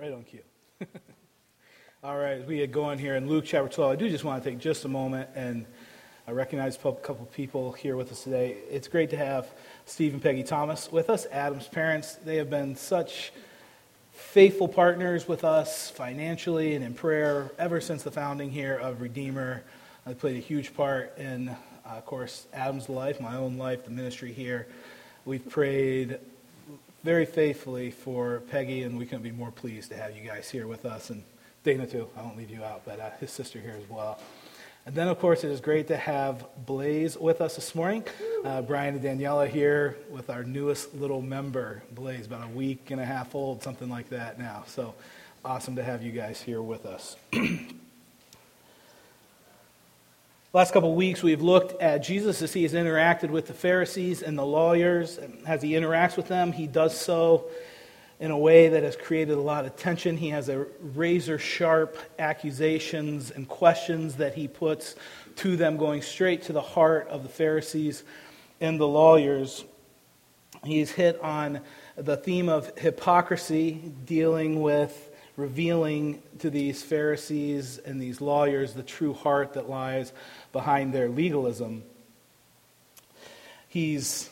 right on cue. All right, we get going here in Luke chapter 12, I do just want to take just a moment and I recognize a couple people here with us today. It's great to have Steve and Peggy Thomas with us, Adam's parents. They have been such faithful partners with us financially and in prayer ever since the founding here of Redeemer. They played a huge part in, uh, of course, Adam's life, my own life, the ministry here. We've prayed very faithfully for Peggy, and we couldn't be more pleased to have you guys here with us. And Dana, too. I won't leave you out, but uh, his sister here as well. And then, of course, it is great to have Blaze with us this morning. Uh, Brian and Daniela here with our newest little member, Blaze, about a week and a half old, something like that now. So awesome to have you guys here with us. Last couple of weeks, we've looked at Jesus as he has interacted with the Pharisees and the lawyers. As he interacts with them, he does so in a way that has created a lot of tension. He has a razor sharp accusations and questions that he puts to them, going straight to the heart of the Pharisees and the lawyers. He's hit on the theme of hypocrisy, dealing with revealing to these Pharisees and these lawyers the true heart that lies behind their legalism. He's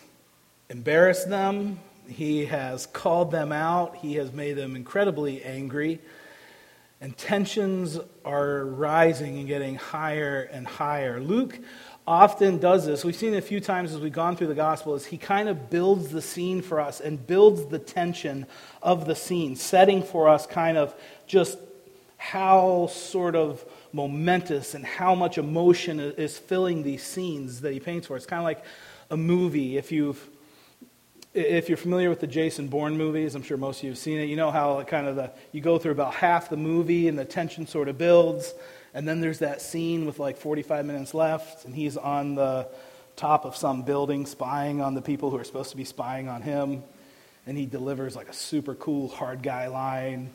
embarrassed them he has called them out. He has made them incredibly angry. And tensions are rising and getting higher and higher. Luke often does this. We've seen it a few times as we've gone through the gospel is he kind of builds the scene for us and builds the tension of the scene, setting for us kind of just how sort of momentous and how much emotion is filling these scenes that he paints for us. It's kind of like a movie. If you've if you're familiar with the Jason Bourne movies, I'm sure most of you have seen it. You know how kind of the you go through about half the movie and the tension sort of builds, and then there's that scene with like 45 minutes left, and he's on the top of some building spying on the people who are supposed to be spying on him, and he delivers like a super cool hard guy line,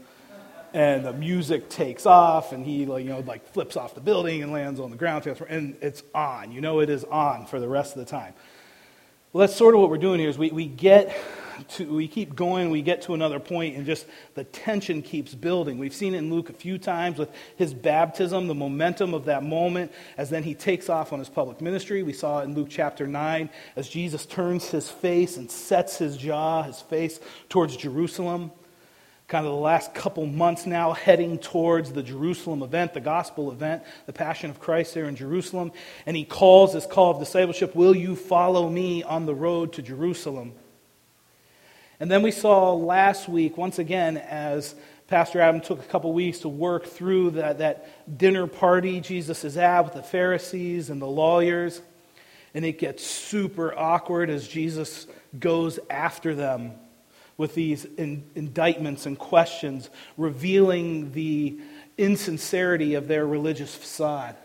and the music takes off, and he like you know like flips off the building and lands on the ground, and it's on. You know it is on for the rest of the time. Well, that's sort of what we're doing here is we, we get to, we keep going, we get to another point, and just the tension keeps building. We've seen it in Luke a few times with his baptism, the momentum of that moment, as then he takes off on his public ministry. We saw it in Luke chapter 9 as Jesus turns his face and sets his jaw, his face towards Jerusalem kind of the last couple months now heading towards the Jerusalem event, the gospel event, the Passion of Christ there in Jerusalem. And he calls this call of discipleship Will you follow me on the road to Jerusalem? And then we saw last week, once again, as Pastor Adam took a couple weeks to work through that, that dinner party Jesus is at with the Pharisees and the lawyers. And it gets super awkward as Jesus goes after them with these in, indictments and questions, revealing the insincerity of their religious facade.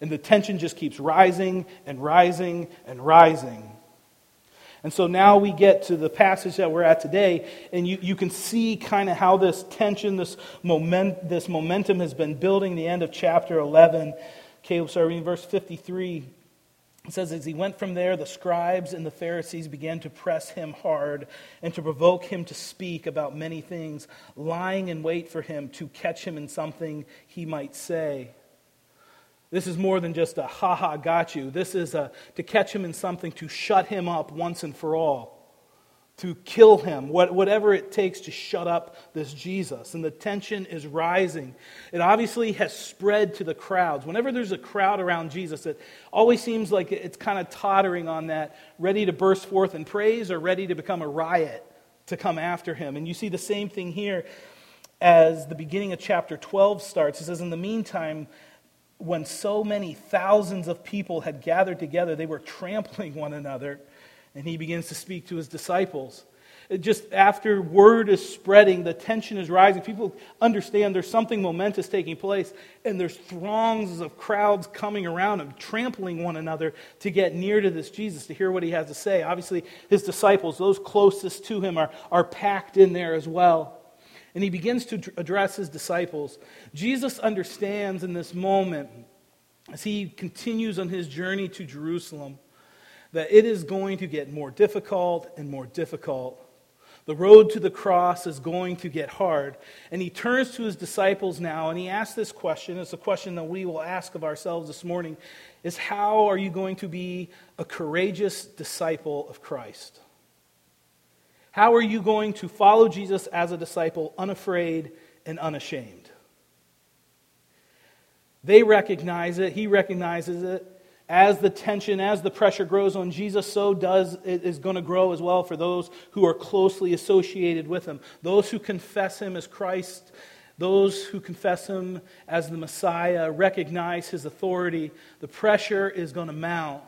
And the tension just keeps rising and rising and rising. And so now we get to the passage that we're at today, and you, you can see kind of how this tension, this, moment, this momentum has been building. The end of chapter 11. Caleb verse 53. It says, As he went from there, the scribes and the Pharisees began to press him hard and to provoke him to speak about many things, lying in wait for him to catch him in something he might say. This is more than just a ha ha got you. This is a, to catch him in something to shut him up once and for all to kill him, whatever it takes to shut up this Jesus. And the tension is rising. It obviously has spread to the crowds. Whenever there's a crowd around Jesus, it always seems like it's kind of tottering on that, ready to burst forth in praise or ready to become a riot to come after him. And you see the same thing here as the beginning of chapter 12 starts. It says, In the meantime, when so many thousands of people had gathered together, they were trampling one another and he begins to speak to his disciples. just after word is spreading, the tension is rising. People understand there's something momentous taking place, and there's throngs of crowds coming around him, trampling one another to get near to this Jesus, to hear what he has to say. Obviously, his disciples, those closest to him, are, are packed in there as well. And he begins to address his disciples. Jesus understands in this moment, as he continues on his journey to Jerusalem, that it is going to get more difficult and more difficult The road to the cross is going to get hard. And he turns to his disciples now and he asks this question. It's a question that we will ask of ourselves this morning is how are you going to be a courageous disciple of Christ? How are you going to follow Jesus as a disciple unafraid and unashamed? They recognize it, he recognizes it as the tension, as the pressure grows on Jesus, so does it is going to grow as well for those who are closely associated with him. Those who confess him as Christ, those who confess him as the Messiah, recognize his authority. The pressure is going to mount.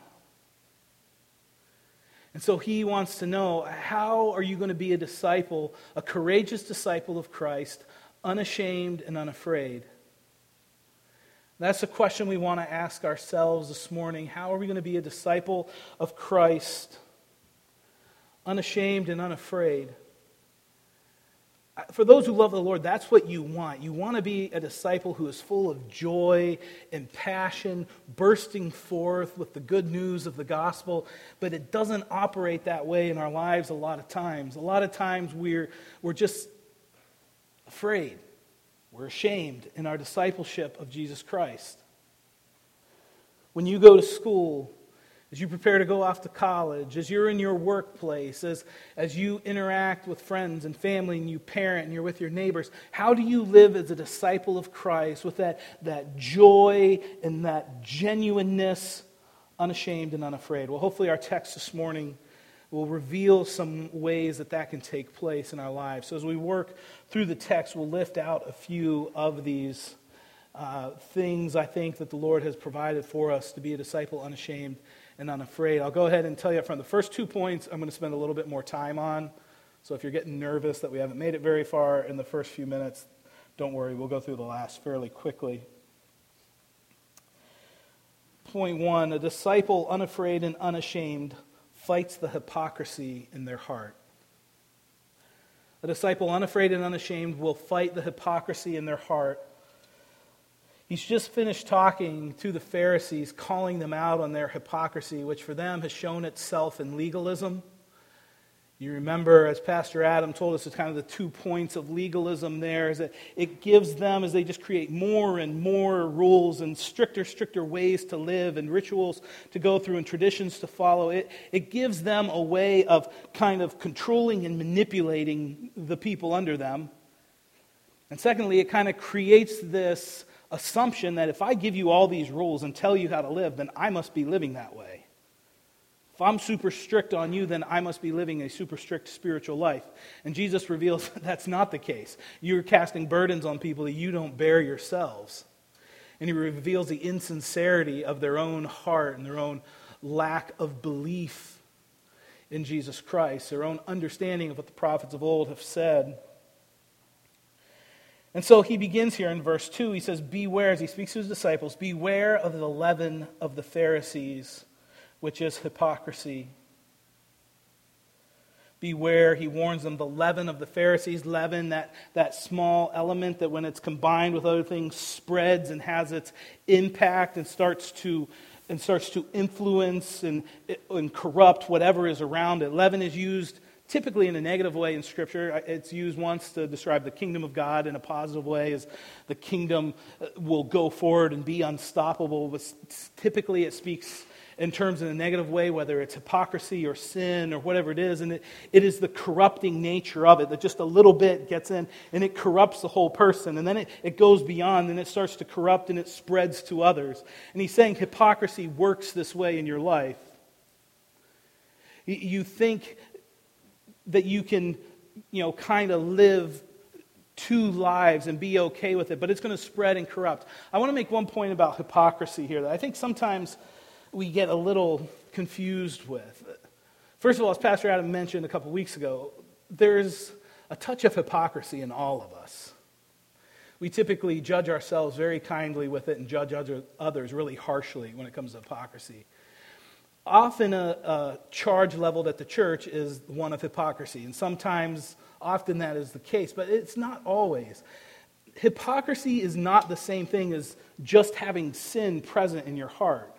And so he wants to know how are you going to be a disciple, a courageous disciple of Christ, unashamed and unafraid? That's the question we want to ask ourselves this morning. How are we going to be a disciple of Christ, unashamed and unafraid? For those who love the Lord, that's what you want. You want to be a disciple who is full of joy and passion, bursting forth with the good news of the gospel, but it doesn't operate that way in our lives a lot of times. A lot of times we're, we're just afraid. We're ashamed in our discipleship of Jesus Christ. When you go to school, as you prepare to go off to college, as you're in your workplace, as, as you interact with friends and family and you parent and you're with your neighbors, how do you live as a disciple of Christ with that, that joy and that genuineness, unashamed and unafraid? Well, hopefully, our text this morning will reveal some ways that that can take place in our lives. So, as we work through the text, we'll lift out a few of these uh, things I think that the Lord has provided for us to be a disciple unashamed and unafraid. I'll go ahead and tell you from the first two points, I'm going to spend a little bit more time on. So, if you're getting nervous that we haven't made it very far in the first few minutes, don't worry, we'll go through the last fairly quickly. Point one a disciple unafraid and unashamed fights the hypocrisy in their heart. A disciple unafraid and unashamed will fight the hypocrisy in their heart. He's just finished talking to the Pharisees, calling them out on their hypocrisy, which for them has shown itself in legalism you remember, as Pastor Adam told us, it's kind of the two points of legalism there is that it gives them, as they just create more and more rules and stricter, stricter ways to live and rituals to go through and traditions to follow, it, it gives them a way of kind of controlling and manipulating the people under them. And secondly, it kind of creates this assumption that if I give you all these rules and tell you how to live, then I must be living that way. If I'm super strict on you, then I must be living a super strict spiritual life. And Jesus reveals that that's not the case. You're casting burdens on people that you don't bear yourselves. And he reveals the insincerity of their own heart and their own lack of belief in Jesus Christ, their own understanding of what the prophets of old have said. And so he begins here in verse 2. He says, Beware, as he speaks to his disciples, beware of the leaven of the Pharisees which is hypocrisy. Beware, he warns them, the leaven of the Pharisees, leaven, that, that small element that when it's combined with other things spreads and has its impact and starts to, and starts to influence and, and corrupt whatever is around it. Leaven is used typically in a negative way in Scripture. It's used once to describe the kingdom of God in a positive way, as the kingdom uh, will go forward and be unstoppable. But typically, it speaks in terms in a negative way, whether it's hypocrisy or sin or whatever it is. And it, it is the corrupting nature of it that just a little bit gets in and it corrupts the whole person. And then it, it goes beyond and it starts to corrupt and it spreads to others. And he's saying hypocrisy works this way in your life. You think that you can, you know, kind of live two lives and be okay with it, but it's going to spread and corrupt. I want to make one point about hypocrisy here that I think sometimes we get a little confused with. First of all, as Pastor Adam mentioned a couple weeks ago, there's a touch of hypocrisy in all of us. We typically judge ourselves very kindly with it and judge other, others really harshly when it comes to hypocrisy. Often, a, a charge leveled at the church is one of hypocrisy, and sometimes, often that is the case, but it's not always. Hypocrisy is not the same thing as just having sin present in your heart.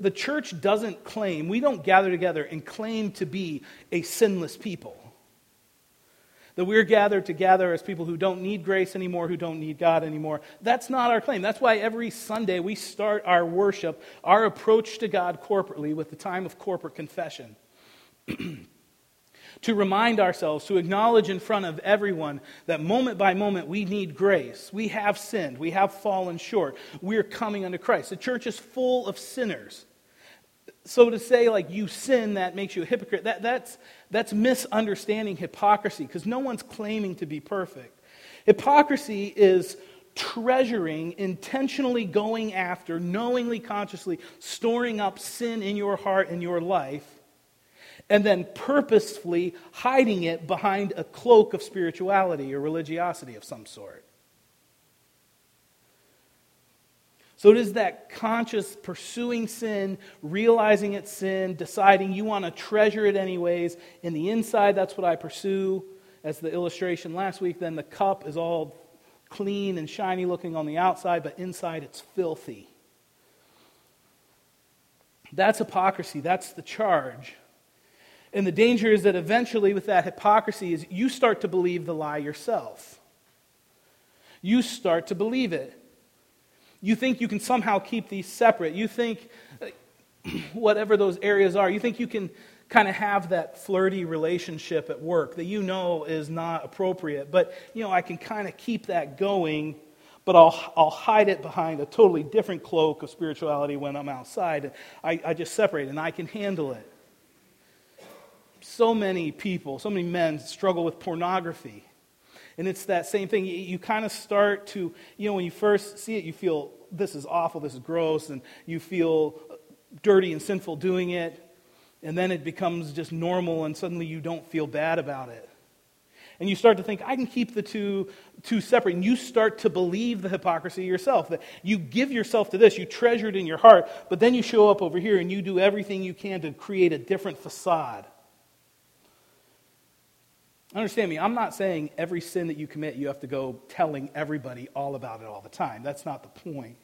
The church doesn't claim, we don't gather together and claim to be a sinless people. That we're gathered together as people who don't need grace anymore, who don't need God anymore. That's not our claim. That's why every Sunday we start our worship, our approach to God corporately with the time of corporate confession. to remind ourselves, to acknowledge in front of everyone that moment by moment we need grace. We have sinned. We have fallen short. We're coming unto Christ. The church is full of sinners. So to say, like, you sin, that makes you a hypocrite, that, that's, that's misunderstanding hypocrisy because no one's claiming to be perfect. Hypocrisy is treasuring, intentionally going after, knowingly, consciously storing up sin in your heart and your life, and then purposefully hiding it behind a cloak of spirituality or religiosity of some sort. So it is that conscious pursuing sin, realizing it's sin, deciding you want to treasure it anyways. In the inside, that's what I pursue. As the illustration last week, then the cup is all clean and shiny looking on the outside, but inside it's filthy. That's hypocrisy. That's the charge. And the danger is that eventually, with that hypocrisy, is you start to believe the lie yourself. You start to believe it. You think you can somehow keep these separate. You think, whatever those areas are, you think you can kind of have that flirty relationship at work that you know is not appropriate. But, you know, I can kind of keep that going, but I'll, I'll hide it behind a totally different cloak of spirituality when I'm outside. I, I just separate and I can handle it. So many people, so many men struggle with pornography. And it's that same thing. You, you kind of start to, you know, when you first see it, you feel this is awful, this is gross, and you feel uh, dirty and sinful doing it. And then it becomes just normal, and suddenly you don't feel bad about it. And you start to think, I can keep the two, two separate. And you start to believe the hypocrisy yourself. That you give yourself to this, you treasure it in your heart, but then you show up over here and you do everything you can to create a different facade. Understand me, I'm not saying every sin that you commit, you have to go telling everybody all about it all the time. That's not the point.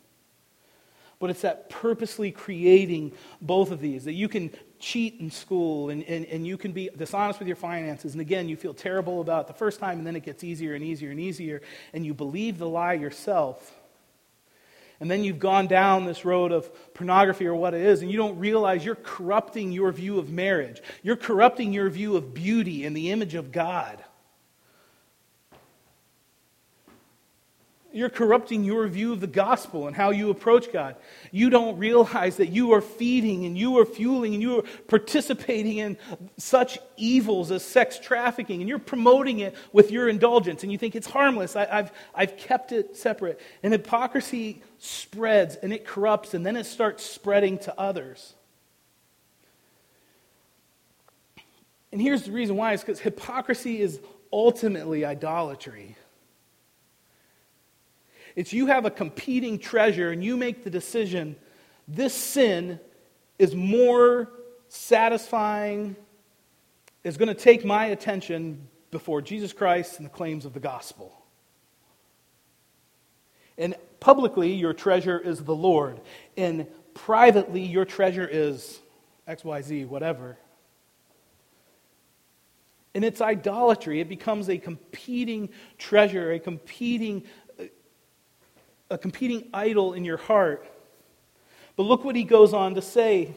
But it's that purposely creating both of these, that you can cheat in school and, and, and you can be dishonest with your finances. And again, you feel terrible about it the first time, and then it gets easier and easier and easier, and you believe the lie yourself. And then you've gone down this road of pornography or what it is, and you don't realize you're corrupting your view of marriage. You're corrupting your view of beauty and the image of God. You're corrupting your view of the gospel and how you approach God. You don't realize that you are feeding and you are fueling and you are participating in such evils as sex trafficking and you're promoting it with your indulgence and you think it's harmless. I, have I've kept it separate. And hypocrisy spreads and it corrupts and then it starts spreading to others. And here's the reason why it's because hypocrisy is ultimately idolatry. It's you have a competing treasure and you make the decision this sin is more satisfying, is going to take my attention before Jesus Christ and the claims of the gospel. And publicly, your treasure is the Lord. And privately, your treasure is XYZ, whatever. And it's idolatry. It becomes a competing treasure, a competing a competing idol in your heart. But look what he goes on to say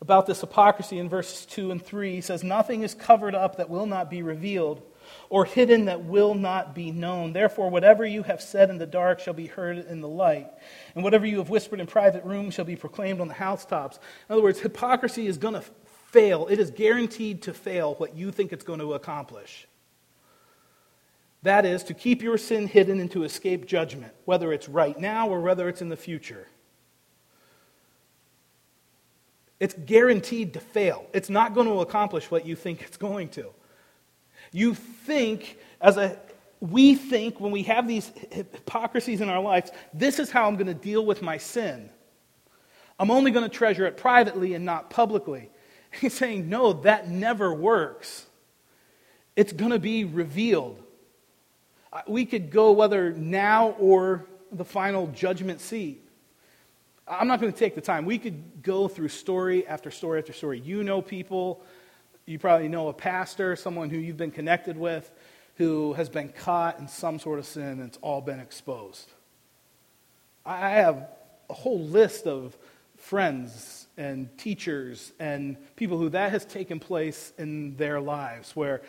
about this hypocrisy in verses 2 and 3. He says, Nothing is covered up that will not be revealed, or hidden that will not be known. Therefore, whatever you have said in the dark shall be heard in the light, and whatever you have whispered in private rooms shall be proclaimed on the housetops. In other words, hypocrisy is going to fail. It is guaranteed to fail what you think it's going to accomplish. That is, to keep your sin hidden and to escape judgment, whether it's right now or whether it's in the future. It's guaranteed to fail. It's not going to accomplish what you think it's going to. You think, as a we think when we have these hypocrisies in our lives, this is how I'm going to deal with my sin. I'm only going to treasure it privately and not publicly. He's saying, no, that never works. It's going to be revealed. We could go whether now or the final judgment seat. I'm not going to take the time. We could go through story after story after story. You know people You probably know a pastor, someone who you've been connected with, who has been caught in some sort of sin and it's all been exposed. I have a whole list of friends and teachers and people who that has taken place in their lives where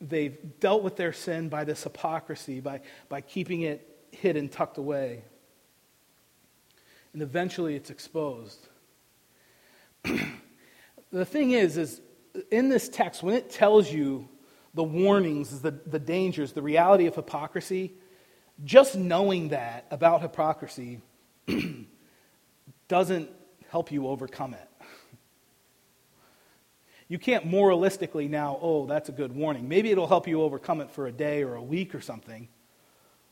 they've dealt with their sin by this hypocrisy, by, by keeping it hidden, tucked away. And eventually it's exposed. the thing is, is in this text, when it tells you the warnings, the, the dangers, the reality of hypocrisy, just knowing that about hypocrisy doesn't help you overcome it. You can't moralistically now, oh, that's a good warning. Maybe it'll help you overcome it for a day or a week or something.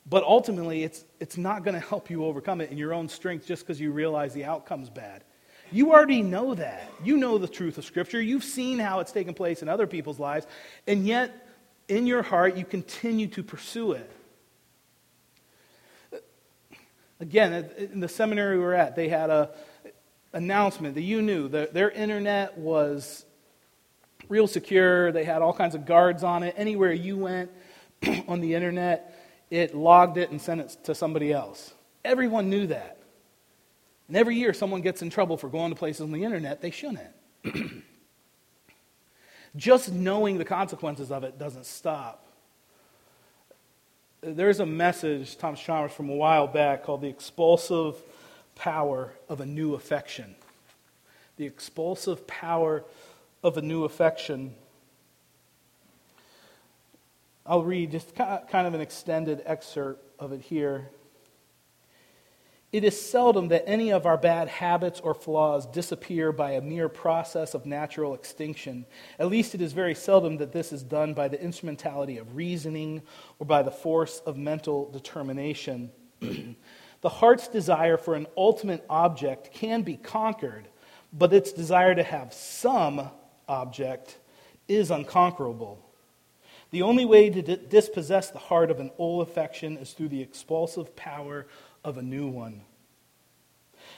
But ultimately, it's, it's not going to help you overcome it in your own strength just because you realize the outcome's bad. You already know that. You know the truth of Scripture. You've seen how it's taken place in other people's lives. And yet, in your heart, you continue to pursue it. Again, in the seminary we were at, they had a announcement that you knew that their internet was real secure. They had all kinds of guards on it. Anywhere you went on the internet, it logged it and sent it to somebody else. Everyone knew that. And every year, someone gets in trouble for going to places on the internet they shouldn't. Just knowing the consequences of it doesn't stop. There's a message, Thomas Chalmers, from a while back called The Expulsive Power of a New Affection. The expulsive power of a new affection. I'll read just kind of an extended excerpt of it here. It is seldom that any of our bad habits or flaws disappear by a mere process of natural extinction. At least it is very seldom that this is done by the instrumentality of reasoning or by the force of mental determination. the heart's desire for an ultimate object can be conquered, but its desire to have some object is unconquerable. The only way to dispossess the heart of an old affection is through the expulsive power of a new one.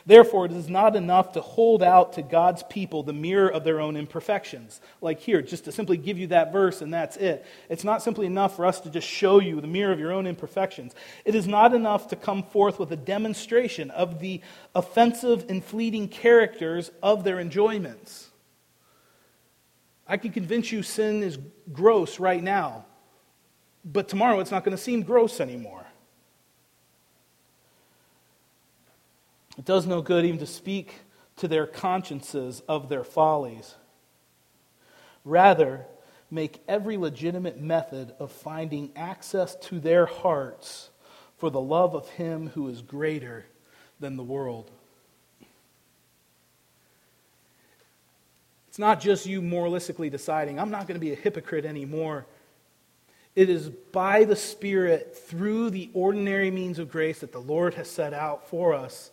Therefore, it is not enough to hold out to God's people the mirror of their own imperfections. Like here, just to simply give you that verse and that's it. It's not simply enough for us to just show you the mirror of your own imperfections. It is not enough to come forth with a demonstration of the offensive and fleeting characters of their enjoyments. I can convince you sin is gross right now, but tomorrow it's not going to seem gross anymore. It does no good even to speak to their consciences of their follies. Rather, make every legitimate method of finding access to their hearts for the love of Him who is greater than the world. Not just you moralistically deciding, I'm not going to be a hypocrite anymore. It is by the Spirit, through the ordinary means of grace that the Lord has set out for us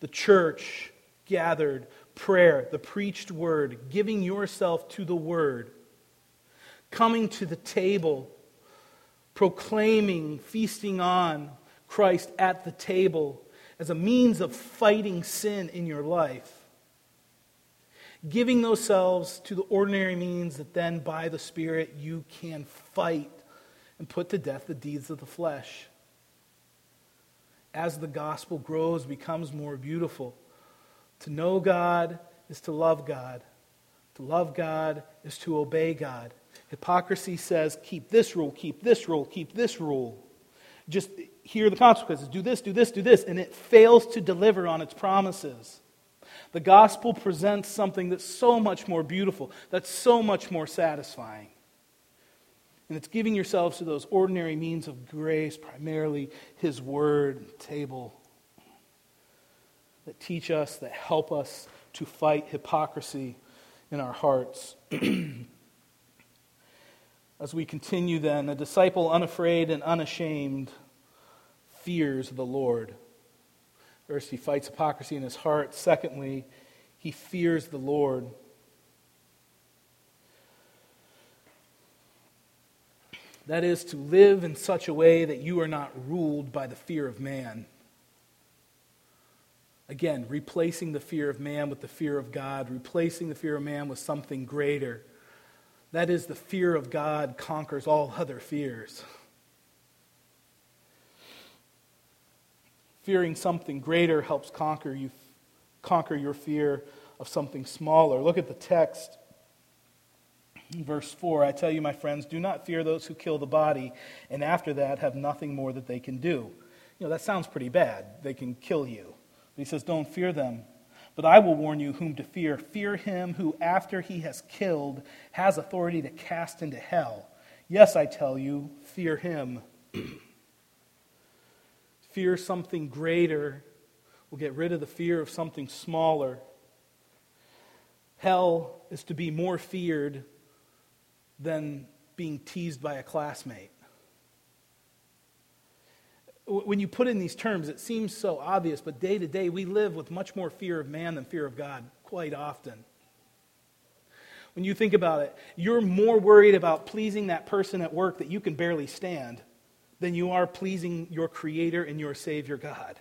the church gathered, prayer, the preached word, giving yourself to the word, coming to the table, proclaiming, feasting on Christ at the table as a means of fighting sin in your life giving themselves to the ordinary means that then by the Spirit you can fight and put to death the deeds of the flesh. As the gospel grows, becomes more beautiful. To know God is to love God. To love God is to obey God. Hypocrisy says, keep this rule, keep this rule, keep this rule. Just hear the consequences. Do this, do this, do this. And it fails to deliver on its promises. The gospel presents something that's so much more beautiful, that's so much more satisfying. And it's giving yourselves to those ordinary means of grace, primarily His Word, table, that teach us, that help us to fight hypocrisy in our hearts. As we continue, then, a disciple unafraid and unashamed fears the Lord. First, he fights hypocrisy in his heart. Secondly, he fears the Lord. That is, to live in such a way that you are not ruled by the fear of man. Again, replacing the fear of man with the fear of God, replacing the fear of man with something greater. That is, the fear of God conquers all other fears. Fearing something greater helps conquer you conquer your fear of something smaller. Look at the text. Verse 4 I tell you, my friends, do not fear those who kill the body, and after that have nothing more that they can do. You know, that sounds pretty bad. They can kill you. But he says, Don't fear them. But I will warn you whom to fear. Fear him who, after he has killed, has authority to cast into hell. Yes, I tell you, fear him. fear something greater will get rid of the fear of something smaller. Hell is to be more feared than being teased by a classmate when you put in these terms, it seems so obvious, but day to day, we live with much more fear of man than fear of God, quite often. When you think about it, you're more worried about pleasing that person at work that you can barely stand than you are pleasing your Creator and your Savior God.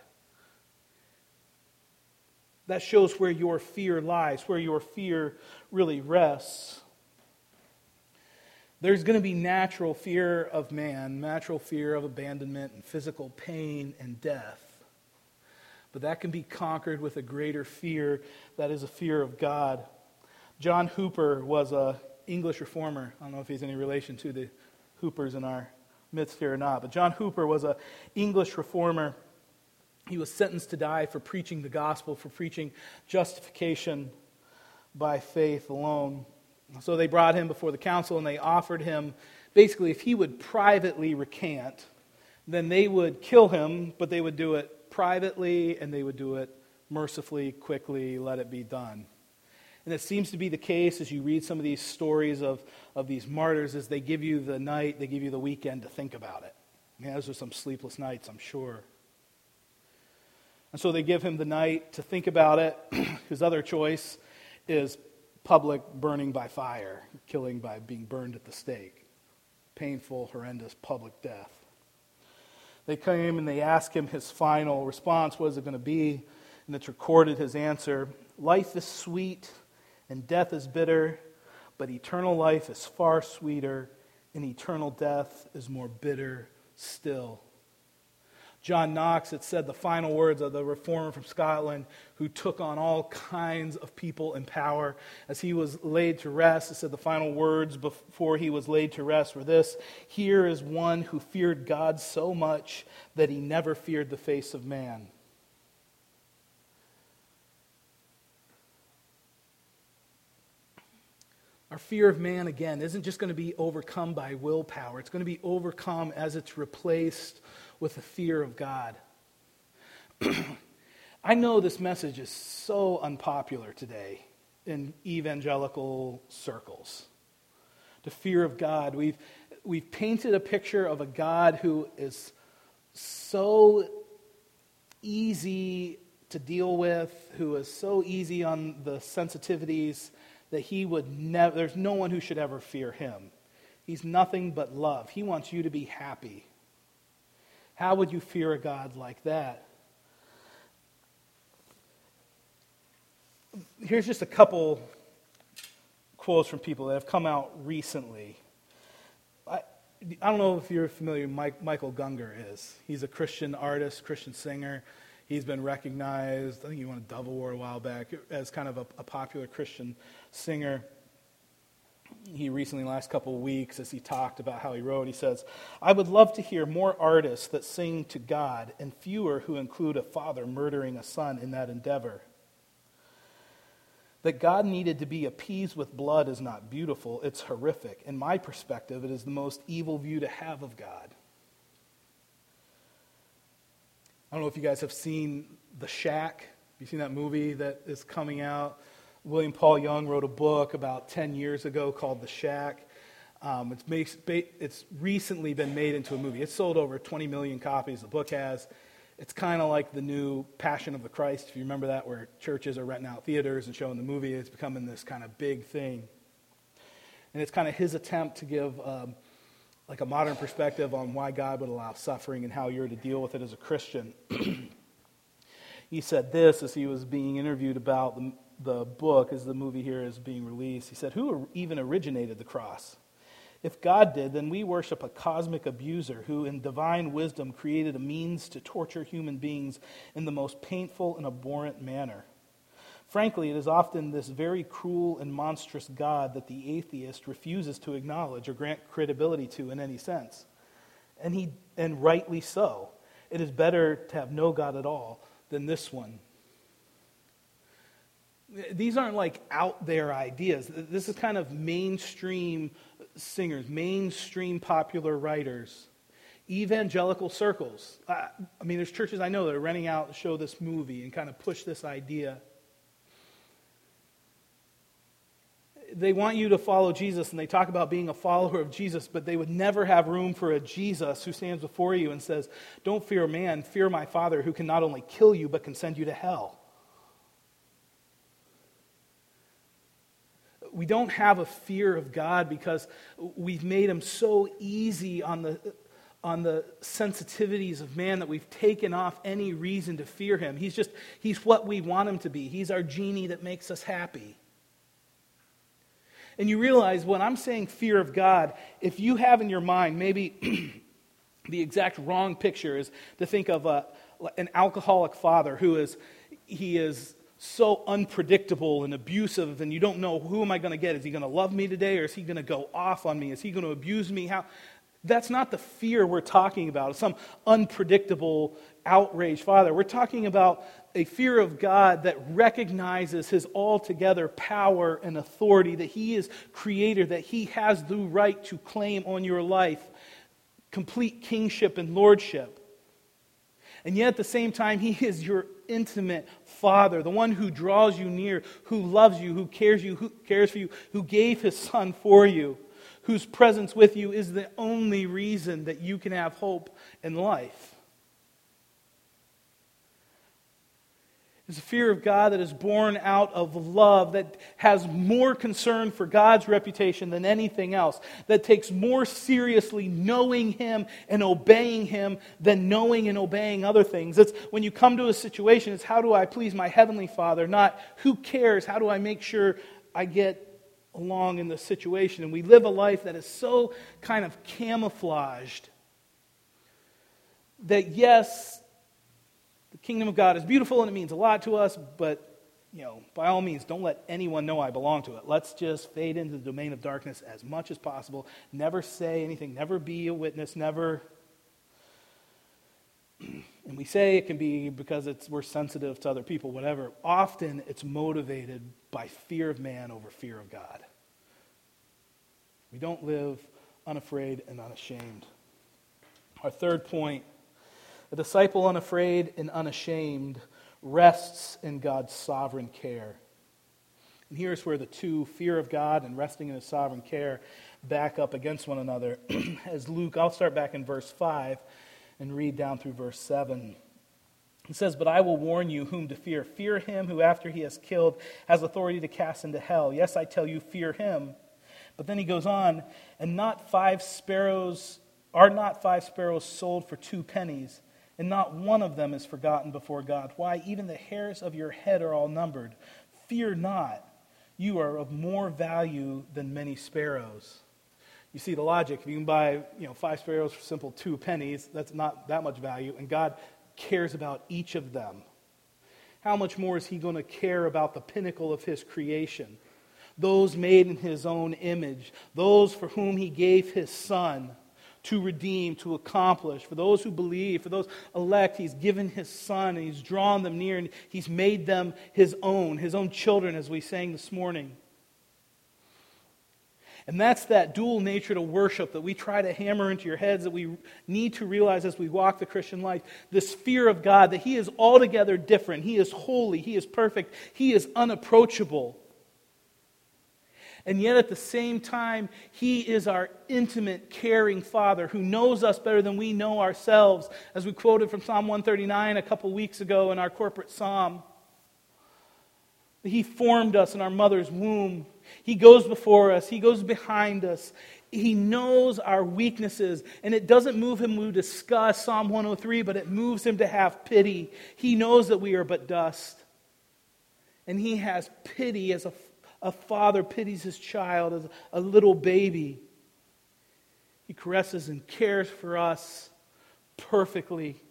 That shows where your fear lies, where your fear really rests. There's going to be natural fear of man, natural fear of abandonment and physical pain and death. But that can be conquered with a greater fear that is a fear of God. John Hooper was a English reformer. I don't know if he's any relation to the Hoopers in our midst here or not, but John Hooper was an English reformer. He was sentenced to die for preaching the gospel, for preaching justification by faith alone. So they brought him before the council and they offered him basically, if he would privately recant, then they would kill him, but they would do it privately and they would do it mercifully, quickly, let it be done. And it seems to be the case as you read some of these stories of, of these martyrs, as they give you the night, they give you the weekend to think about it. I mean, those are some sleepless nights, I'm sure. And so they give him the night to think about it. His other choice is public burning by fire, killing by being burned at the stake. Painful, horrendous public death. They came and they asked him his final response. What is it going to be? And it's recorded his answer Life is sweet and death is bitter, but eternal life is far sweeter, and eternal death is more bitter still. John Knox had said the final words of the reformer from Scotland who took on all kinds of people and power. As he was laid to rest, it said the final words before he was laid to rest were this Here is one who feared God so much that he never feared the face of man. Our fear of man, again, isn't just going to be overcome by willpower. It's going to be overcome as it's replaced with the fear of God. I know this message is so unpopular today in evangelical circles. The fear of God. We've, we've painted a picture of a God who is so easy to deal with, who is so easy on the sensitivities that he would never, there's no one who should ever fear him. He's nothing but love. He wants you to be happy. How would you fear a God like that? Here's just a couple quotes from people that have come out recently. I, I don't know if you're familiar Mike, Michael Gungor is. He's a Christian artist, Christian singer. He's been recognized, I think he won a Dove Award a while back, as kind of a, a popular Christian singer. He recently, last couple of weeks, as he talked about how he wrote, he says, I would love to hear more artists that sing to God and fewer who include a father murdering a son in that endeavor. That God needed to be appeased with blood is not beautiful, it's horrific. In my perspective, it is the most evil view to have of God. I don't know if you guys have seen The Shack. Have you seen that movie that is coming out? William Paul Young wrote a book about 10 years ago called The Shack. Um, it's, makes, it's recently been made into a movie. It's sold over 20 million copies. The book has. It's kind of like the new Passion of the Christ, if you remember that, where churches are renting out theaters and showing the movie. It's becoming this kind of big thing. And it's kind of his attempt to give um, like a modern perspective on why God would allow suffering and how you're to deal with it as a Christian. he said this as he was being interviewed about the, the book as the movie here is being released. He said, Who even originated the cross? If God did, then we worship a cosmic abuser who, in divine wisdom, created a means to torture human beings in the most painful and abhorrent manner. Frankly, it is often this very cruel and monstrous God that the atheist refuses to acknowledge or grant credibility to in any sense. And, he, and rightly so. It is better to have no God at all than this one. These aren't like out there ideas. This is kind of mainstream singers, mainstream popular writers, evangelical circles. I, I mean, there's churches I know that are renting out to show this movie and kind of push this idea. They want you to follow Jesus, and they talk about being a follower of Jesus, but they would never have room for a Jesus who stands before you and says, Don't fear man, fear my Father who can not only kill you, but can send you to hell. we don't have a fear of God because we've made him so easy on the, on the sensitivities of man that we've taken off any reason to fear him. He's just, he's what we want him to be. He's our genie that makes us happy. And you realize when I'm saying fear of God, if you have in your mind maybe the exact wrong picture is to think of a, an alcoholic father who is, he is so unpredictable and abusive and you don't know who am i going to get? Is he going to love me today or is he going to go off on me? Is he going to abuse me? How that's not the fear we're talking about some unpredictable outraged father we're talking about a fear of god that recognizes his altogether power and authority that he is creator that he has the right to claim on your life complete kingship and lordship. And yet at the same time he is your intimate Father, the one who draws you near, who loves you, who cares you, who cares for you, who gave his son for you, whose presence with you is the only reason that you can have hope in life. It's a fear of God that is born out of love, that has more concern for God's reputation than anything else, that takes more seriously knowing Him and obeying Him than knowing and obeying other things. It's when you come to a situation, it's how do I please my Heavenly Father, not who cares, how do I make sure I get along in the situation. And we live a life that is so kind of camouflaged that, yes, the kingdom of God is beautiful and it means a lot to us, but you know, by all means, don't let anyone know I belong to it. Let's just fade into the domain of darkness as much as possible. Never say anything, never be a witness, never. And we say it can be because it's, we're sensitive to other people, whatever. Often it's motivated by fear of man over fear of God. We don't live unafraid and unashamed. Our third point a disciple unafraid and unashamed rests in God's sovereign care. And here's where the two, fear of God and resting in his sovereign care, back up against one another. As Luke, I'll start back in verse 5 and read down through verse 7. It says, But I will warn you whom to fear. Fear him who, after he has killed, has authority to cast into hell. Yes, I tell you, fear him. But then he goes on, and not five sparrows, are not five sparrows sold for two pennies? and not one of them is forgotten before God. Why, even the hairs of your head are all numbered. Fear not, you are of more value than many sparrows. You see the logic. If you can buy you know, five sparrows for simple two pennies, that's not that much value, and God cares about each of them. How much more is He going to care about the pinnacle of His creation? Those made in His own image, those for whom He gave His Son to redeem, to accomplish. For those who believe, for those elect, He's given His Son and He's drawn them near and He's made them His own, His own children, as we sang this morning. And that's that dual nature to worship that we try to hammer into your heads that we need to realize as we walk the Christian life. This fear of God, that He is altogether different. He is holy. He is perfect. He is unapproachable. And yet, at the same time, He is our intimate, caring Father who knows us better than we know ourselves, as we quoted from Psalm 139 a couple weeks ago in our corporate psalm. He formed us in our mother's womb. He goes before us, He goes behind us. He knows our weaknesses, and it doesn't move him to discuss Psalm 103, but it moves him to have pity. He knows that we are but dust. And he has pity as a, a father pities his child, as a little baby. He caresses and cares for us perfectly.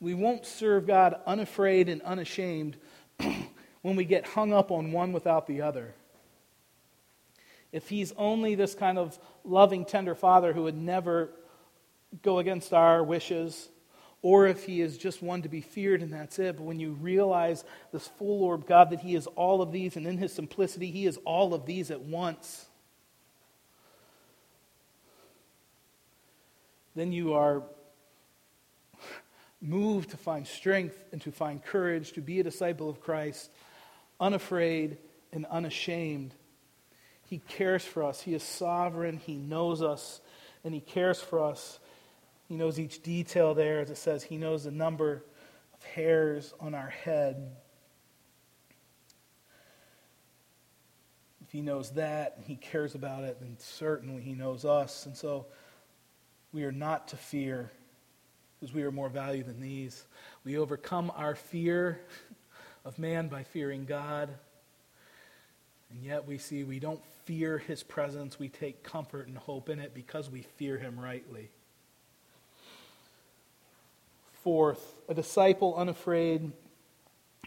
We won't serve God unafraid and unashamed when we get hung up on one without the other. If He's only this kind of loving, tender Father who would never go against our wishes, or if He is just one to be feared and that's it, but when you realize this full orb God that He is all of these, and in His simplicity, He is all of these at once, then you are moved to find strength and to find courage to be a disciple of Christ, unafraid and unashamed. He cares for us. He is sovereign. He knows us, and He cares for us. He knows each detail there, as it says, He knows the number of hairs on our head. If He knows that and He cares about it, then certainly He knows us. And so we are not to fear because we are more valuable than these. We overcome our fear of man by fearing God. And yet we see we don't fear his presence. We take comfort and hope in it because we fear him rightly. Fourth, a disciple unafraid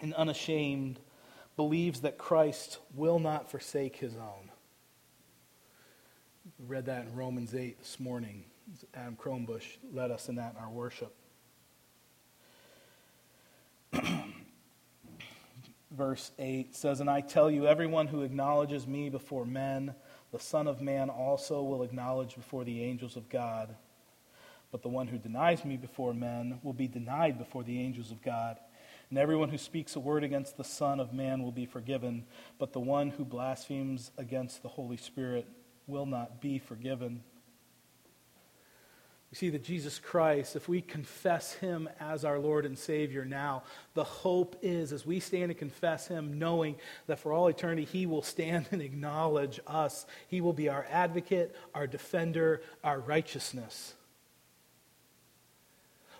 and unashamed believes that Christ will not forsake his own. We read that in Romans 8 this morning. Adam Cronbush led us in that in our worship. Verse 8 says, And I tell you, everyone who acknowledges me before men, the Son of Man also will acknowledge before the angels of God. But the one who denies me before men will be denied before the angels of God. And everyone who speaks a word against the Son of Man will be forgiven, but the one who blasphemes against the Holy Spirit will not be forgiven. We see that Jesus Christ, if we confess him as our Lord and Savior now, the hope is as we stand and confess him, knowing that for all eternity he will stand and acknowledge us. He will be our advocate, our defender, our righteousness.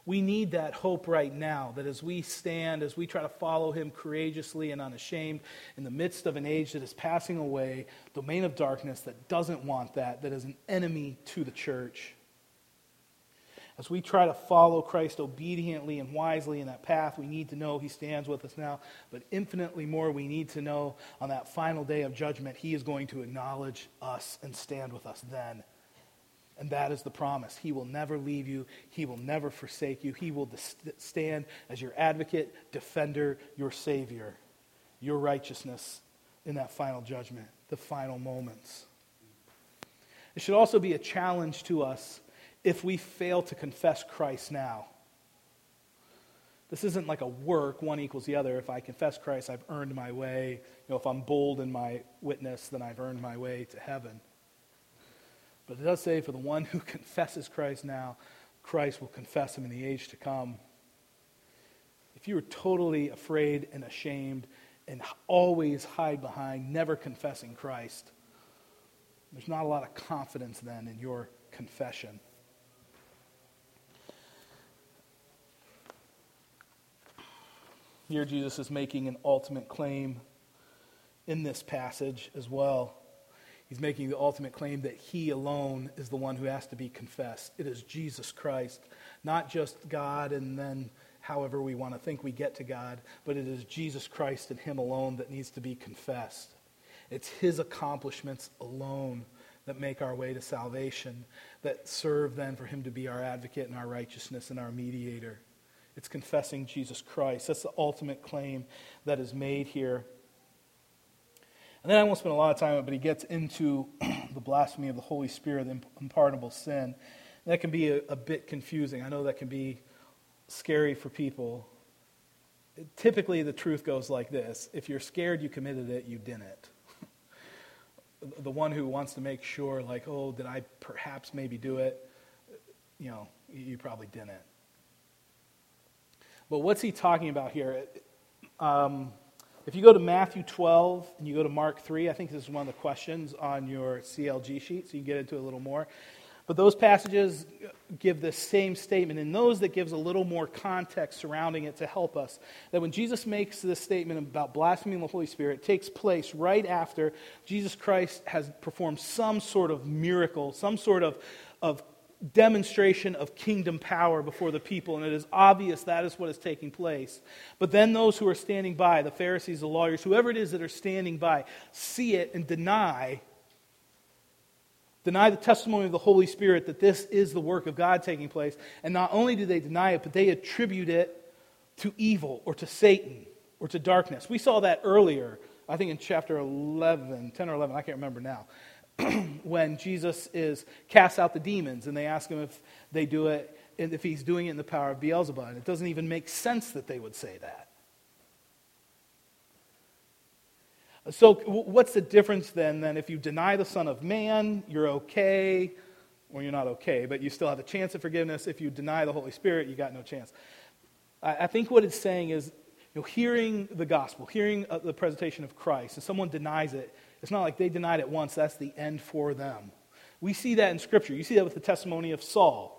We need that hope right now, that as we stand, as we try to follow him courageously and unashamed in the midst of an age that is passing away, domain of darkness that doesn't want that, that is an enemy to the church as we try to follow Christ obediently and wisely in that path, we need to know He stands with us now. But infinitely more, we need to know on that final day of judgment, He is going to acknowledge us and stand with us then. And that is the promise. He will never leave you, He will never forsake you. He will stand as your advocate, defender, your Savior, your righteousness in that final judgment, the final moments. It should also be a challenge to us if we fail to confess Christ now. This isn't like a work, one equals the other. If I confess Christ, I've earned my way. You know, if I'm bold in my witness, then I've earned my way to heaven. But it does say, for the one who confesses Christ now, Christ will confess him in the age to come. If you are totally afraid and ashamed and always hide behind never confessing Christ, there's not a lot of confidence then in your confession. Here, Jesus is making an ultimate claim in this passage as well. He's making the ultimate claim that he alone is the one who has to be confessed. It is Jesus Christ, not just God and then however we want to think we get to God, but it is Jesus Christ and him alone that needs to be confessed. It's his accomplishments alone that make our way to salvation, that serve then for him to be our advocate and our righteousness and our mediator. It's confessing Jesus Christ. That's the ultimate claim that is made here. And then I won't spend a lot of time on it, but he gets into the blasphemy of the Holy Spirit, the unpardonable sin. that can be a, a bit confusing. I know that can be scary for people. Typically, the truth goes like this if you're scared you committed it, you didn't. the one who wants to make sure, like, oh, did I perhaps maybe do it? You know, you probably didn't. But what's he talking about here? Um, if you go to Matthew 12 and you go to Mark 3, I think this is one of the questions on your CLG sheet, so you can get into it a little more. But those passages give the same statement. and those, that gives a little more context surrounding it to help us. That when Jesus makes this statement about blaspheming the Holy Spirit, it takes place right after Jesus Christ has performed some sort of miracle, some sort of, of demonstration of kingdom power before the people, and it is obvious that is what is taking place. But then those who are standing by, the Pharisees, the lawyers, whoever it is that are standing by, see it and deny deny the testimony of the Holy Spirit that this is the work of God taking place. And not only do they deny it, but they attribute it to evil or to Satan or to darkness. We saw that earlier, I think in chapter 11, 10 or 11, I can't remember now, when Jesus is casts out the demons and they ask him if they do it, if he's doing it in the power of Beelzebub. And it doesn't even make sense that they would say that. So, what's the difference then? Then, if you deny the Son of Man, you're okay, or you're not okay, but you still have a chance of forgiveness. If you deny the Holy Spirit, you got no chance. I think what it's saying is, you know, hearing the gospel, hearing uh, the presentation of Christ, and someone denies it, it's not like they denied it once, that's the end for them. We see that in Scripture. You see that with the testimony of Saul.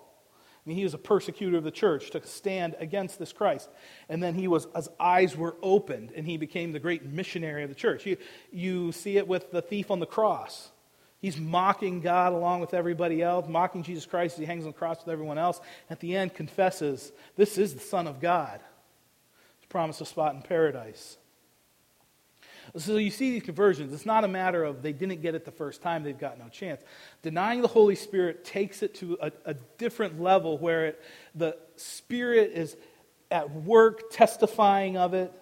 I mean, he was a persecutor of the church, took a stand against this Christ. And then he was, his eyes were opened, and he became the great missionary of the church. You, you see it with the thief on the cross. He's mocking God along with everybody else, mocking Jesus Christ as he hangs on the cross with everyone else. At the end, confesses, This is the Son of God. He's promised a spot in paradise. So you see these conversions. It's not a matter of they didn't get it the first time, they've got no chance. Denying the Holy Spirit takes it to a, a different level where it, the Spirit is at work testifying of it.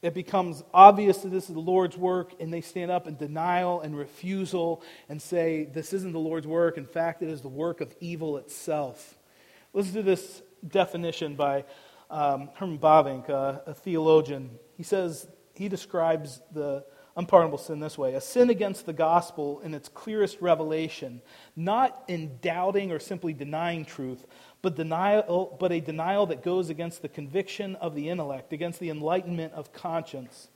It becomes obvious that this is the Lord's work, and they stand up in denial and refusal and say, This isn't the Lord's work. In fact, it is the work of evil itself. Listen to this definition by um, Herman Bavinck, uh, a theologian. He says, he describes the unpardonable sin this way a sin against the gospel in its clearest revelation, not in doubting or simply denying truth, but, denial, but a denial that goes against the conviction of the intellect, against the enlightenment of conscience,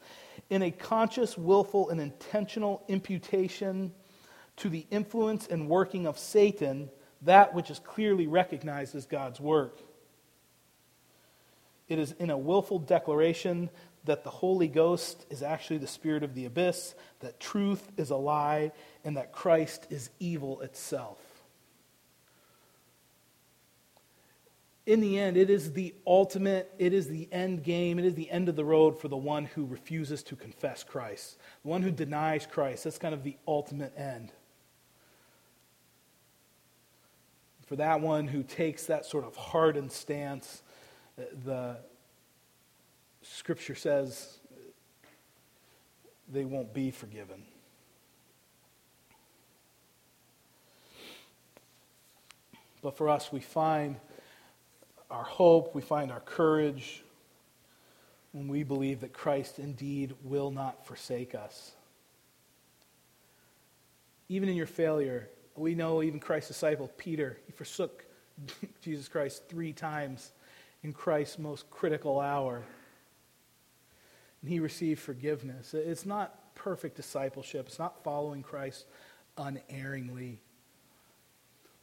in a conscious, willful, and intentional imputation to the influence and working of Satan, that which is clearly recognized as God's work. It is in a willful declaration that the Holy Ghost is actually the spirit of the abyss, that truth is a lie, and that Christ is evil itself. In the end, it is the ultimate, it is the end game, it is the end of the road for the one who refuses to confess Christ, the one who denies Christ. That's kind of the ultimate end. For that one who takes that sort of hardened stance, the, Scripture says they won't be forgiven. But for us, we find our hope, we find our courage when we believe that Christ indeed will not forsake us. Even in your failure, we know even Christ's disciple, Peter, he forsook Jesus Christ three times in Christ's most critical hour and he received forgiveness. It's not perfect discipleship, it's not following Christ unerringly,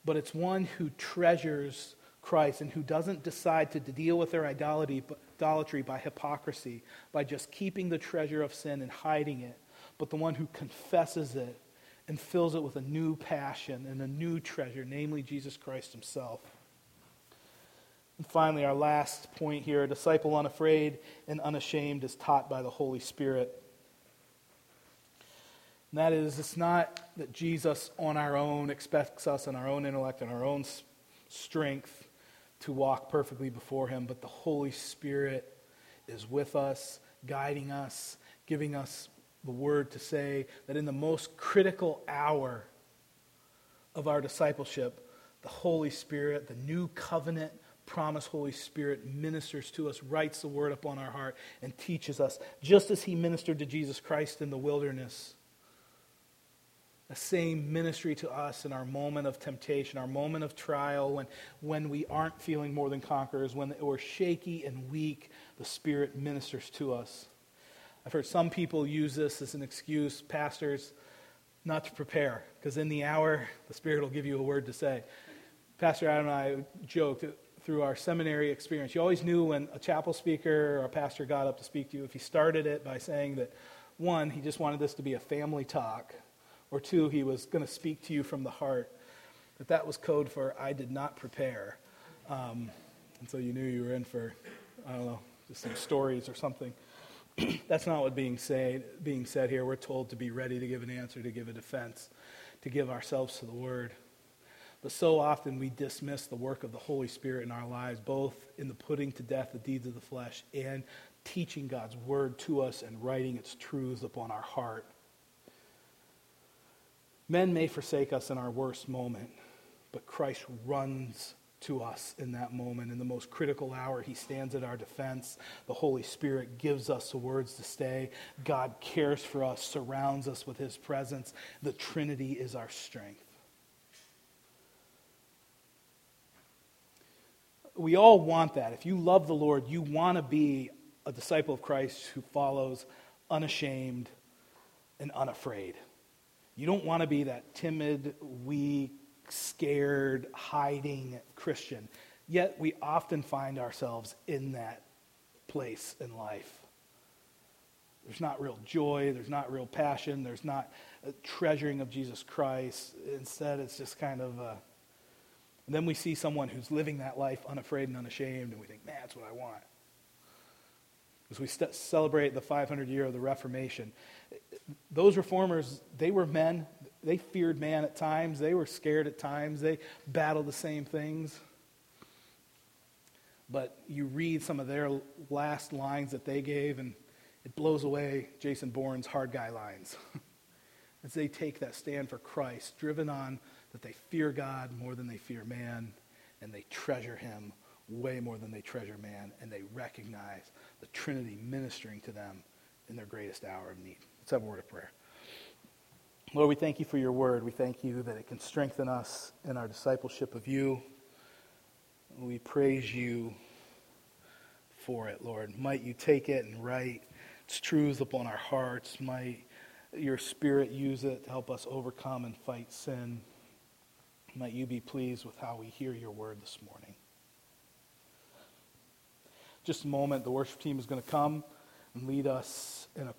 but it's one who treasures Christ and who doesn't decide to deal with their idolatry by hypocrisy, by just keeping the treasure of sin and hiding it, but the one who confesses it and fills it with a new passion and a new treasure, namely Jesus Christ himself. And finally, our last point here a disciple unafraid and unashamed is taught by the Holy Spirit. And that is, it's not that Jesus on our own expects us in our own intellect and our own strength to walk perfectly before Him, but the Holy Spirit is with us, guiding us, giving us the word to say that in the most critical hour of our discipleship, the Holy Spirit, the new covenant promised Holy Spirit ministers to us, writes the word upon our heart, and teaches us, just as he ministered to Jesus Christ in the wilderness. The same ministry to us in our moment of temptation, our moment of trial, when, when we aren't feeling more than conquerors, when we're shaky and weak, the Spirit ministers to us. I've heard some people use this as an excuse. Pastors, not to prepare, because in the hour, the Spirit will give you a word to say. Pastor Adam and I joked through our seminary experience. You always knew when a chapel speaker or a pastor got up to speak to you, if he started it by saying that, one, he just wanted this to be a family talk, or two, he was going to speak to you from the heart, that that was code for I did not prepare. Um, and so you knew you were in for, I don't know, just some stories or something. That's not what being said, being said here. We're told to be ready to give an answer, to give a defense, to give ourselves to the Word. But so often we dismiss the work of the Holy Spirit in our lives, both in the putting to death the deeds of the flesh and teaching God's Word to us and writing its truths upon our heart. Men may forsake us in our worst moment, but Christ runs to us in that moment. In the most critical hour, He stands at our defense. The Holy Spirit gives us the words to stay. God cares for us, surrounds us with His presence. The Trinity is our strength. We all want that. If you love the Lord, you want to be a disciple of Christ who follows unashamed and unafraid. You don't want to be that timid, weak, scared, hiding Christian. Yet we often find ourselves in that place in life. There's not real joy, there's not real passion, there's not a treasuring of Jesus Christ. Instead, it's just kind of a. And then we see someone who's living that life unafraid and unashamed, and we think, man, that's what I want. As we st- celebrate the 500 year of the Reformation, those reformers, they were men, they feared man at times. They were scared at times. They battled the same things. But you read some of their last lines that they gave, and it blows away Jason Bourne's hard guy lines. As they take that stand for Christ, driven on that they fear God more than they fear man, and they treasure him way more than they treasure man, and they recognize the Trinity ministering to them in their greatest hour of need. Let's have a word of prayer. Lord, we thank you for your word. We thank you that it can strengthen us in our discipleship of you. We praise you for it, Lord. Might you take it and write its truths upon our hearts. Might your spirit use it to help us overcome and fight sin. Might you be pleased with how we hear your word this morning. Just a moment, the worship team is going to come and lead us in a